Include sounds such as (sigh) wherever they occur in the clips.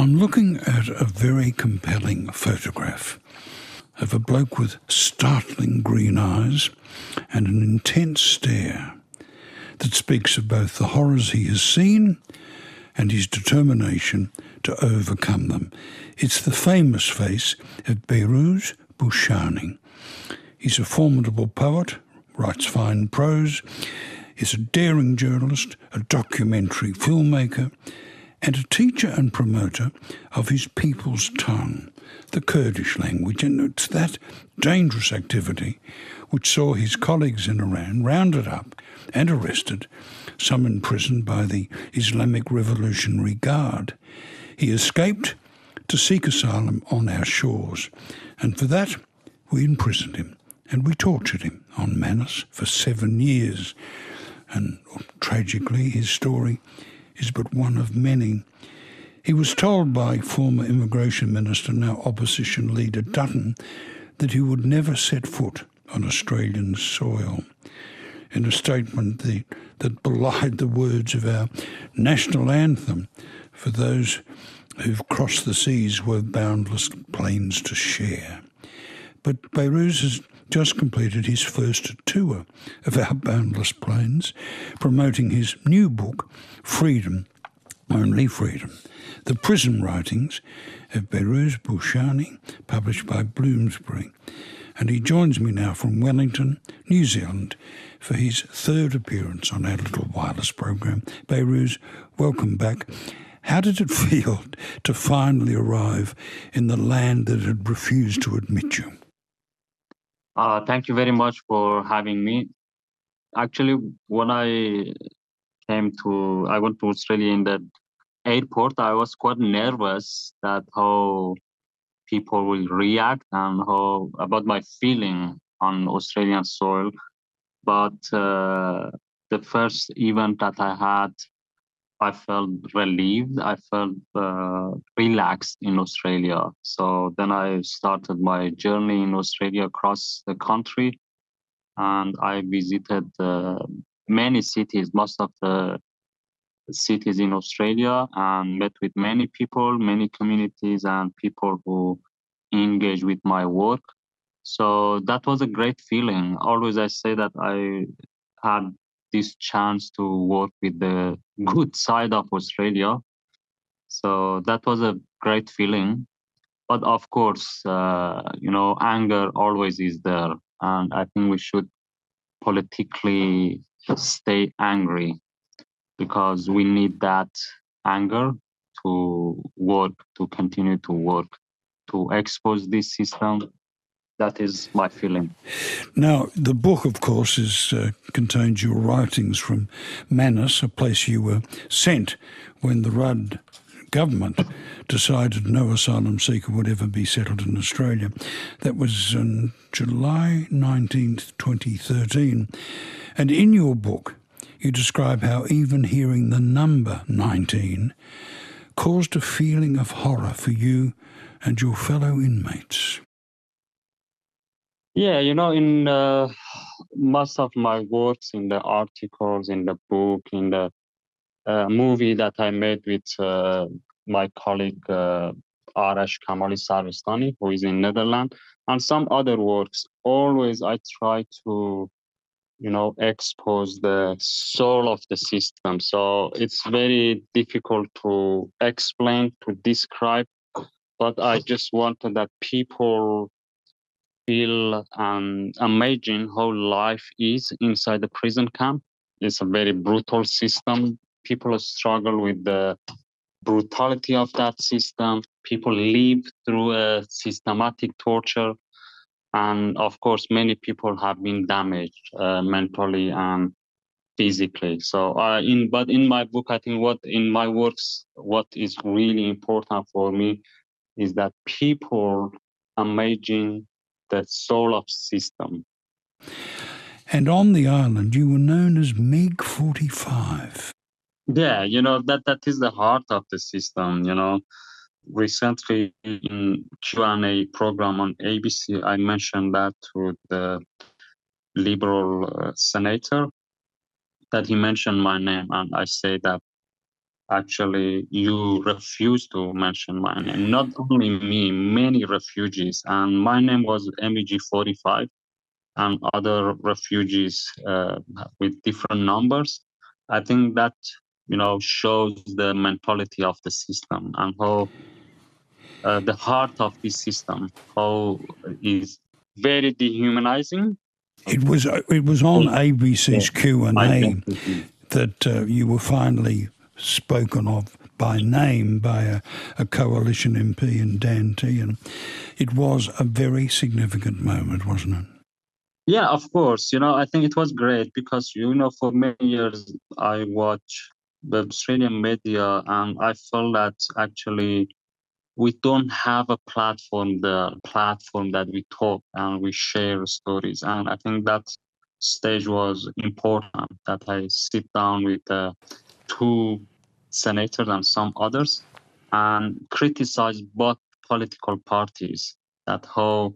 I'm looking at a very compelling photograph of a bloke with startling green eyes and an intense stare that speaks of both the horrors he has seen and his determination to overcome them. It's the famous face of Behrouz Boochani. He's a formidable poet, writes fine prose, is a daring journalist, a documentary filmmaker, and a teacher and promoter of his people's tongue, the Kurdish language, and it's that dangerous activity which saw his colleagues in Iran rounded up and arrested, some imprisoned by the Islamic Revolutionary Guard. He escaped to seek asylum on our shores, and for that we imprisoned him and we tortured him on Manus for seven years. And tragically, his story is but one of many. He was told by former Immigration Minister, now Opposition Leader Dutton, that he would never set foot on Australian soil. In a statement that belied the words of our national anthem for those who've crossed the seas with boundless plains to share. But Behrouz has just completed his first tour of our boundless plains, promoting his new book, Freedom, Only Freedom. The Prison Writings of Behrouz Boochani, published by Bloomsbury. And he joins me now from Wellington, New Zealand, for his third appearance on our little wireless program. Behrouz, welcome back. How did it (laughs) feel to finally arrive in the land that had refused to admit you? Uh, thank you very much for having me. Actually, when I came to, I went to Australia in the airport, I was quite nervous that how people will react and how about my feeling on Australian soil. But uh, the first event that I had I felt relieved. I felt uh, relaxed in Australia. So then I started my journey in Australia across the country, and I visited uh, many cities, most of the cities in Australia, and met with many people, many communities, and people who engage with my work. So that was a great feeling. Always I say that I had this chance to work with the good side of Australia. So that was a great feeling. But of course, uh, you know, anger always is there. And I think we should politically stay angry because we need that anger to work, to continue to work, to expose this system that is my feeling. Now, the book, of course, is uh, contains your writings from Manus, a place you were sent when the Rudd government decided no asylum seeker would ever be settled in Australia. That was in July 19th, 2013. And in your book, you describe how even hearing the number 19 caused a feeling of horror for you and your fellow inmates. Yeah, you know, in uh, most of my works, in the articles, in the book, in the uh, movie that I made with uh, my colleague uh, Arash Kamali Sarvestani, who is in Netherlands, and some other works, always I try to, you know, expose the soul of the system. So it's very difficult to explain, to describe, but I just wanted that people feel um, amazing how life is inside the prison camp. It's a very brutal system. People struggle with the brutality of that system. People live through a systematic torture. And of course, many people have been damaged uh, mentally and physically. So, uh, in but in my book, I think what in my works, what is really important for me is that people imagine the soul of system. And on the island, you were known as MEG 45. Yeah, you know, that, that is the heart of the system, you know. Recently in Q&A program on ABC, I mentioned that to the liberal uh, senator that he mentioned my name and I say that actually you refused to mention my name. Not only me, many refugees, and my name was MEG 45, and other refugees uh, with different numbers. I think that you know shows the mentality of the system and how uh, the heart of this system how is very dehumanizing. It was it was on ABC's Q and A that uh, you were finally spoken of by name by a, a coalition MP in Dan Tehan. It was a very significant moment, wasn't it? Yeah, of course. You know, I think it was great because you know for many years I watched the Australian media and I felt that actually we don't have a platform, the platform that we talk and we share stories. And I think that stage was important that I sit down with uh, two senators and some others and criticize both political parties that how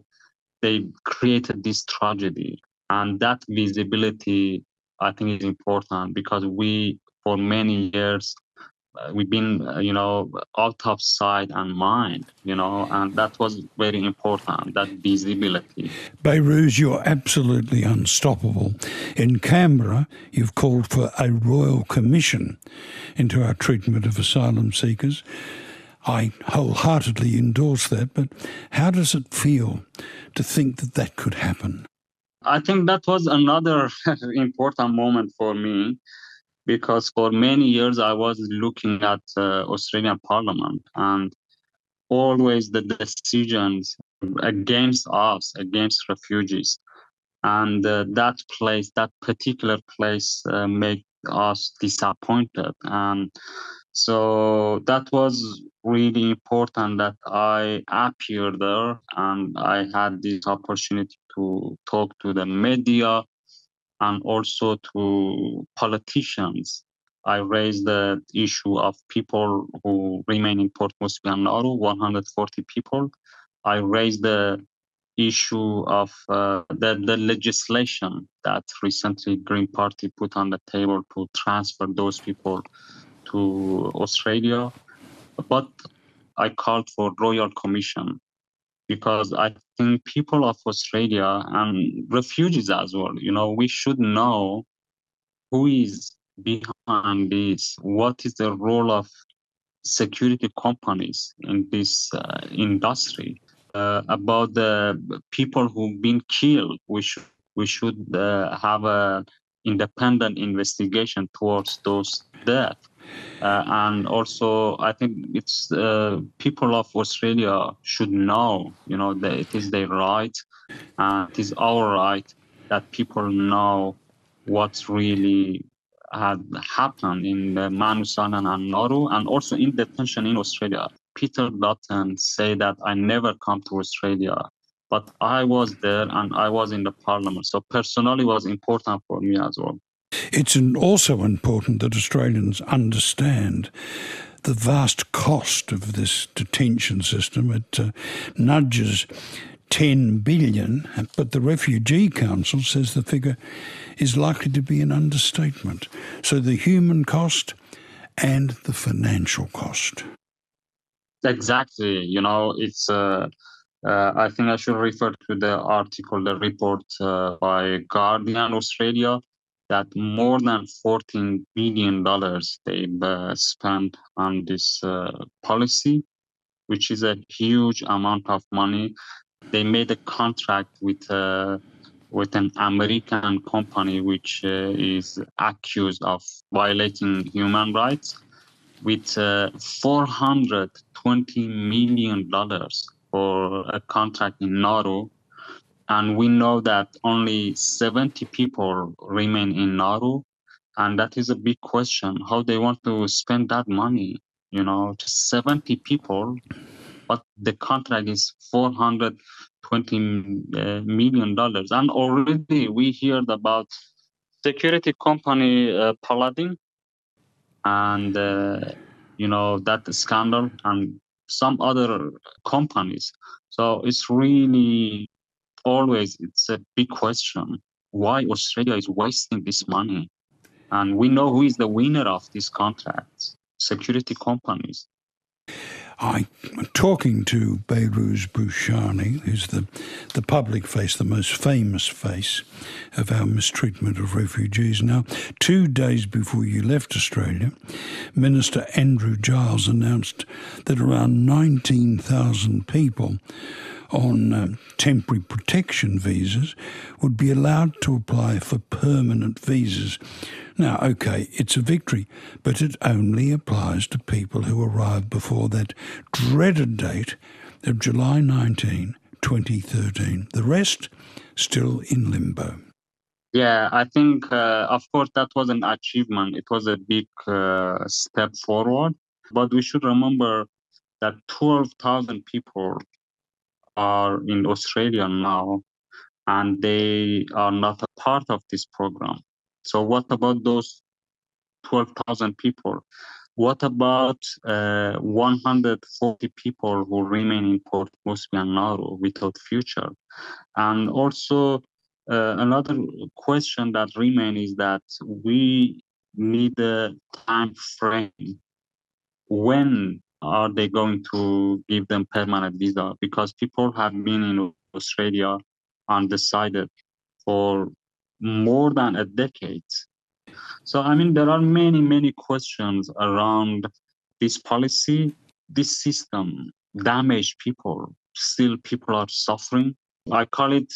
they created this tragedy. And that visibility i think is important because we for many years we've been uh, you know out of sight and mind you know and that was very important that visibility. Behrouz you're absolutely unstoppable. In Canberra you've called for a royal commission into our treatment of asylum seekers. I wholeheartedly endorse that but how does it feel to think that that could happen? I think that was another (laughs) important moment for me because for many years I was looking at uh, Australian Parliament and always the decisions against us, against refugees, and uh, that place, that particular place, uh, made us disappointed, and so that was really important that I appeared there and I had this opportunity to talk to the media and also to politicians. I raised the issue of people who remain in Port Moresby and Nauru, 140 people. I raised the issue of uh, the, the legislation that recently Green Party put on the table to transfer those people to Australia. But I called for Royal Commission because I think people of Australia and refugees as well, you know, we should know who is behind this, what is the role of security companies in this uh, industry, uh, about the people who've been killed. We should we should uh, have a independent investigation towards those deaths. Uh, and also, I think it's uh, people of Australia should know, you know, that it is their right, and it is our right that people know what's really had happened in Manus Island and Nauru, and also in detention in Australia. Peter Dutton say that I never come to Australia, but I was there and I was in the parliament. So personally, was important for me as well. It's also important that Australians understand the vast cost of this detention system. It uh, nudges 10 billion, but the Refugee Council says the figure is likely to be an understatement. So the human cost and the financial cost. Exactly. You know, it's. Uh, uh, I think I should refer to the article, the report uh, by Guardian Australia, that more than 14 billion dollars they've uh, spent on this uh, policy, which is a huge amount of money. They made a contract with uh, with an American company which uh, is accused of violating human rights with uh, 420 million dollars for a contract in Nauru and we know that only 70 people remain in Nauru. And that is a big question how they want to spend that money, you know, to 70 people, but the contract is 420 uh, million dollars. And already we heard about security company uh, Paladin and, uh, you know, that scandal and some other companies. So it's really always it's a big question why Australia is wasting this money. And we know who is the winner of these contracts. security companies. I'm talking to Behrouz Boochani, who's the, the public face, the most famous face of our mistreatment of refugees. Now, two days before you left Australia, Minister Andrew Giles announced that around 19,000 people on uh, temporary protection visas would be allowed to apply for permanent visas. Now, okay, it's a victory, but it only applies to people who arrived before that dreaded date of July 19, 2013. The rest still in limbo. Yeah, I think, uh, of course, that was an achievement. It was a big uh, step forward. But we should remember that 12,000 people are in Australia now, and they are not a part of this program. So, what about those 12,000 people? What about uh, 140 people who remain in Port Moresby and Nauru without future? And also, uh, another question that remains is that we need a time frame. When are they going to give them permanent visa? Because people have been in Australia undecided for more than a decade. So, I mean, there are many, many questions around this policy. This system damage people. Still, people are suffering. I call it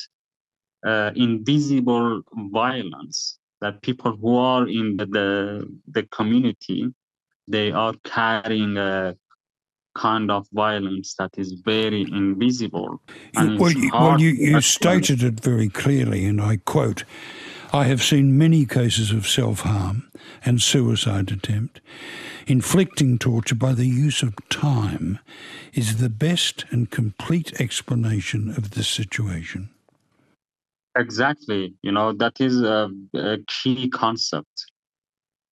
uh, invisible violence that people who are in the, the, the community they are carrying a kind of violence that is very invisible. well, you, well, you, you stated it very clearly, and I quote I have seen many cases of self harm and suicide attempt. Inflicting torture by the use of time is the best and complete explanation of this situation. Exactly. You know, that is a, a key concept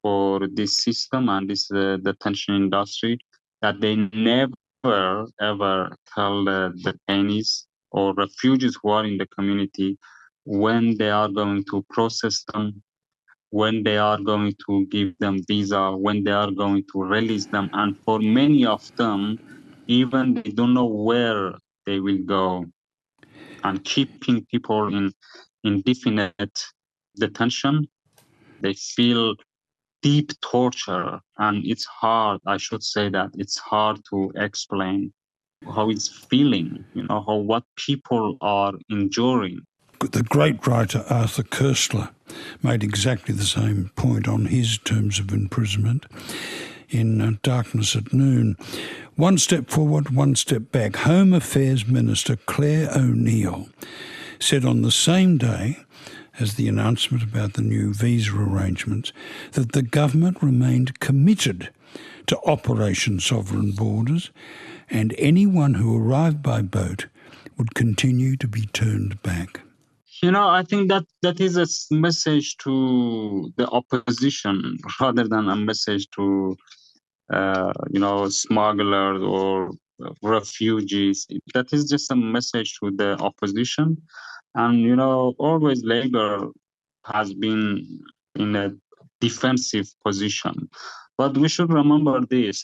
for this system and this uh, detention industry that they never ever tell the detainees or refugees who are in the community when they are going to process them, when they are going to give them visa, when they are going to release them. And for many of them, even they don't know where they will go. And keeping people in indefinite detention, they feel deep torture and it's hard i should say that it's hard to explain how it's feeling you know how what people are enduring. The great writer arthur koestler made exactly the same point on his terms of imprisonment in uh, darkness at noon. One step forward one step back. Home affairs minister clare o'neill said on the same day as the announcement about the new visa arrangements that the government remained committed to Operation Sovereign Borders and anyone who arrived by boat would continue to be turned back. You know, I think that that is a message to the opposition rather than a message to, uh, you know, smugglers or refugees. That is just a message to the opposition and, you know, always Labour has been in a defensive position. But we should remember this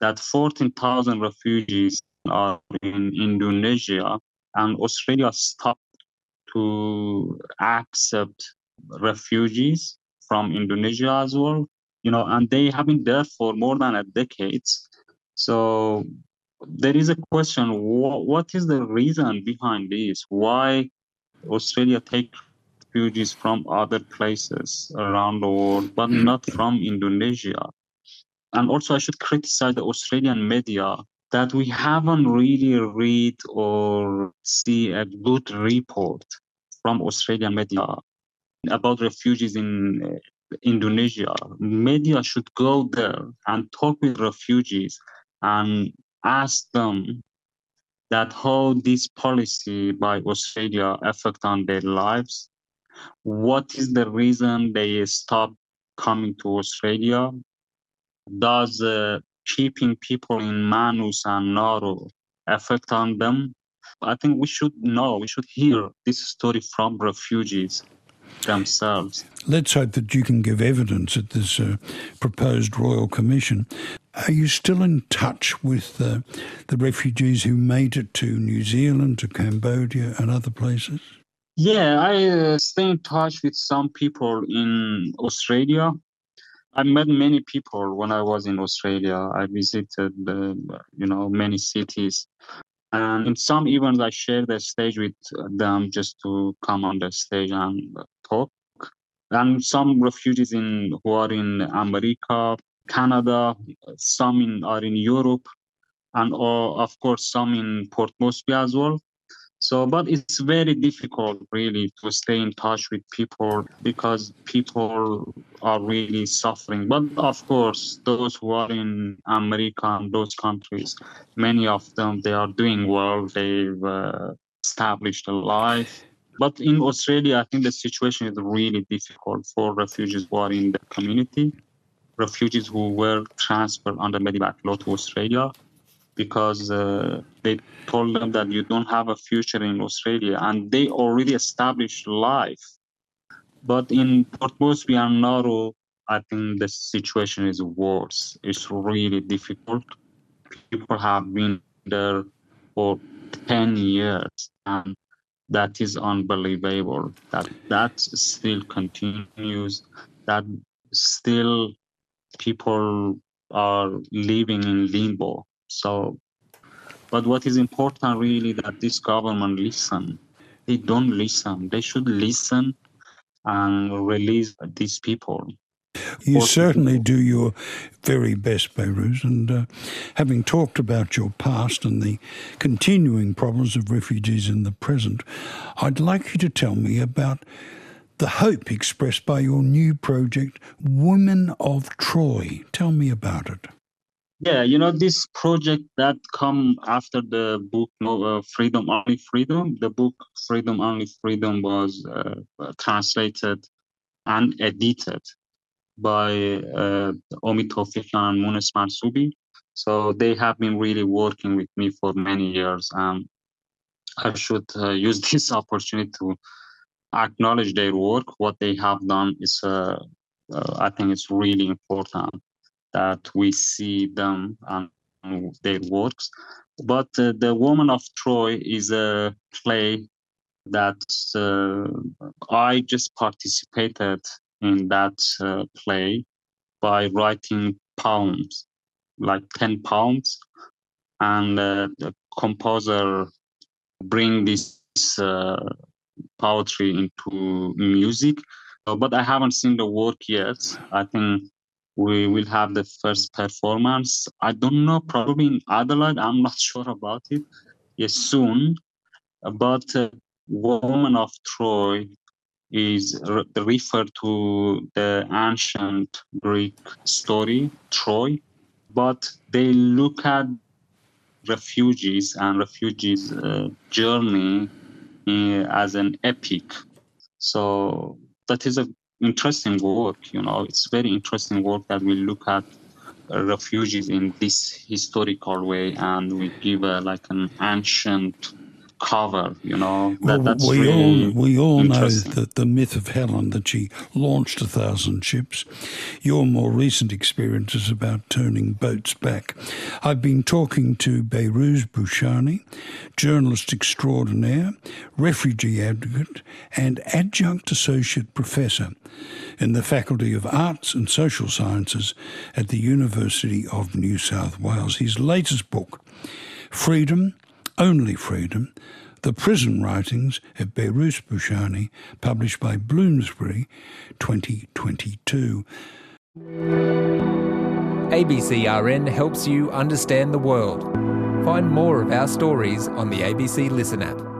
that 14,000 refugees are in Indonesia, and Australia stopped to accept refugees from Indonesia as well. You know, and they have been there for more than a decade. So there is a question: what, what is the reason behind this? Why Australia take refugees from other places around the world, but mm-hmm. not from Indonesia. And also, I should criticize the Australian media that we haven't really read or see a good report from Australian media about refugees in uh, Indonesia. Media should go there and talk with refugees and ask them that how this policy by Australia affect on their lives. What is the reason they stop coming to Australia? Does uh, keeping people in Manus and Nauru affect on them? I think we should know, we should hear this story from refugees themselves. Let's hope that you can give evidence at this uh, proposed Royal Commission. Are you still in touch with uh, the refugees who made it to New Zealand, to Cambodia, and other places? Yeah, I uh, stay in touch with some people in Australia. I met many people when I was in Australia. I visited, uh, you know, many cities, and some events I share the stage with them just to come on the stage and talk. And some refugees in who are in America, Canada, some in, are in Europe, and or of course some in Port Moresby as well. So, but it's very difficult really to stay in touch with people because people are really suffering. But of course, those who are in America and those countries, many of them, they are doing well. They've uh, established a life. But in Australia, I think the situation is really difficult for refugees who are in the community, refugees who were transferred under Medevac law to Australia because uh, they told them that you don't have a future in Australia and they already established life. But in Port Moresby and Nauru, I think the situation is worse. It's really difficult. People have been there for 10 years and that is unbelievable that that still continues that still people are living in limbo so, but what is important really that this government listen. They don't listen. They should listen and release these people. You certainly do your very best, Behrouz. And uh, having talked about your past and the continuing problems of refugees in the present, I'd like you to tell me about the hope expressed by your new project, Women of Troy. Tell me about it. Yeah, you know this project that come after the book uh, Freedom Only Freedom. The book Freedom Only Freedom was uh, translated and edited by uh, Omi Tawfiq and Moones Mansoubi. So they have been really working with me for many years. And I should uh, (laughs) use this opportunity to acknowledge their work. What they have done is, uh, uh, I think, it's really important that we see them and their works. But uh, The Woman of Troy is a play that uh, I just participated in that uh, play by writing poems, like 10 poems. And uh, the composer bring this uh, poetry into music. but I haven't seen the work yet. I think we will have the first performance. I don't know, probably in Adelaide. I'm not (laughs) sure about it. Yes, soon. But uh, Woman of Troy is re- referred to the ancient Greek story, Troy, but they look at refugees and refugees' uh, journey uh, as an epic. So that is a interesting work. You know, it's very interesting work that we look at uh, refugees in this historical way and we give a, like an ancient cover, you know. That, well, we really all we all know that the myth of Helen that she launched a thousand ships. Your more recent experience is about turning boats back. I've been talking to Behrouz Boochani, journalist extraordinaire, refugee advocate, and adjunct associate professor in the Faculty of Arts and Social Sciences at the University of New South Wales. His latest book, Freedom only Freedom, The Prison Writings of Behrouz Boochani, published by Bloomsbury, 2022. ABCRN helps you understand the world. Find more of our stories on the ABC Listen app.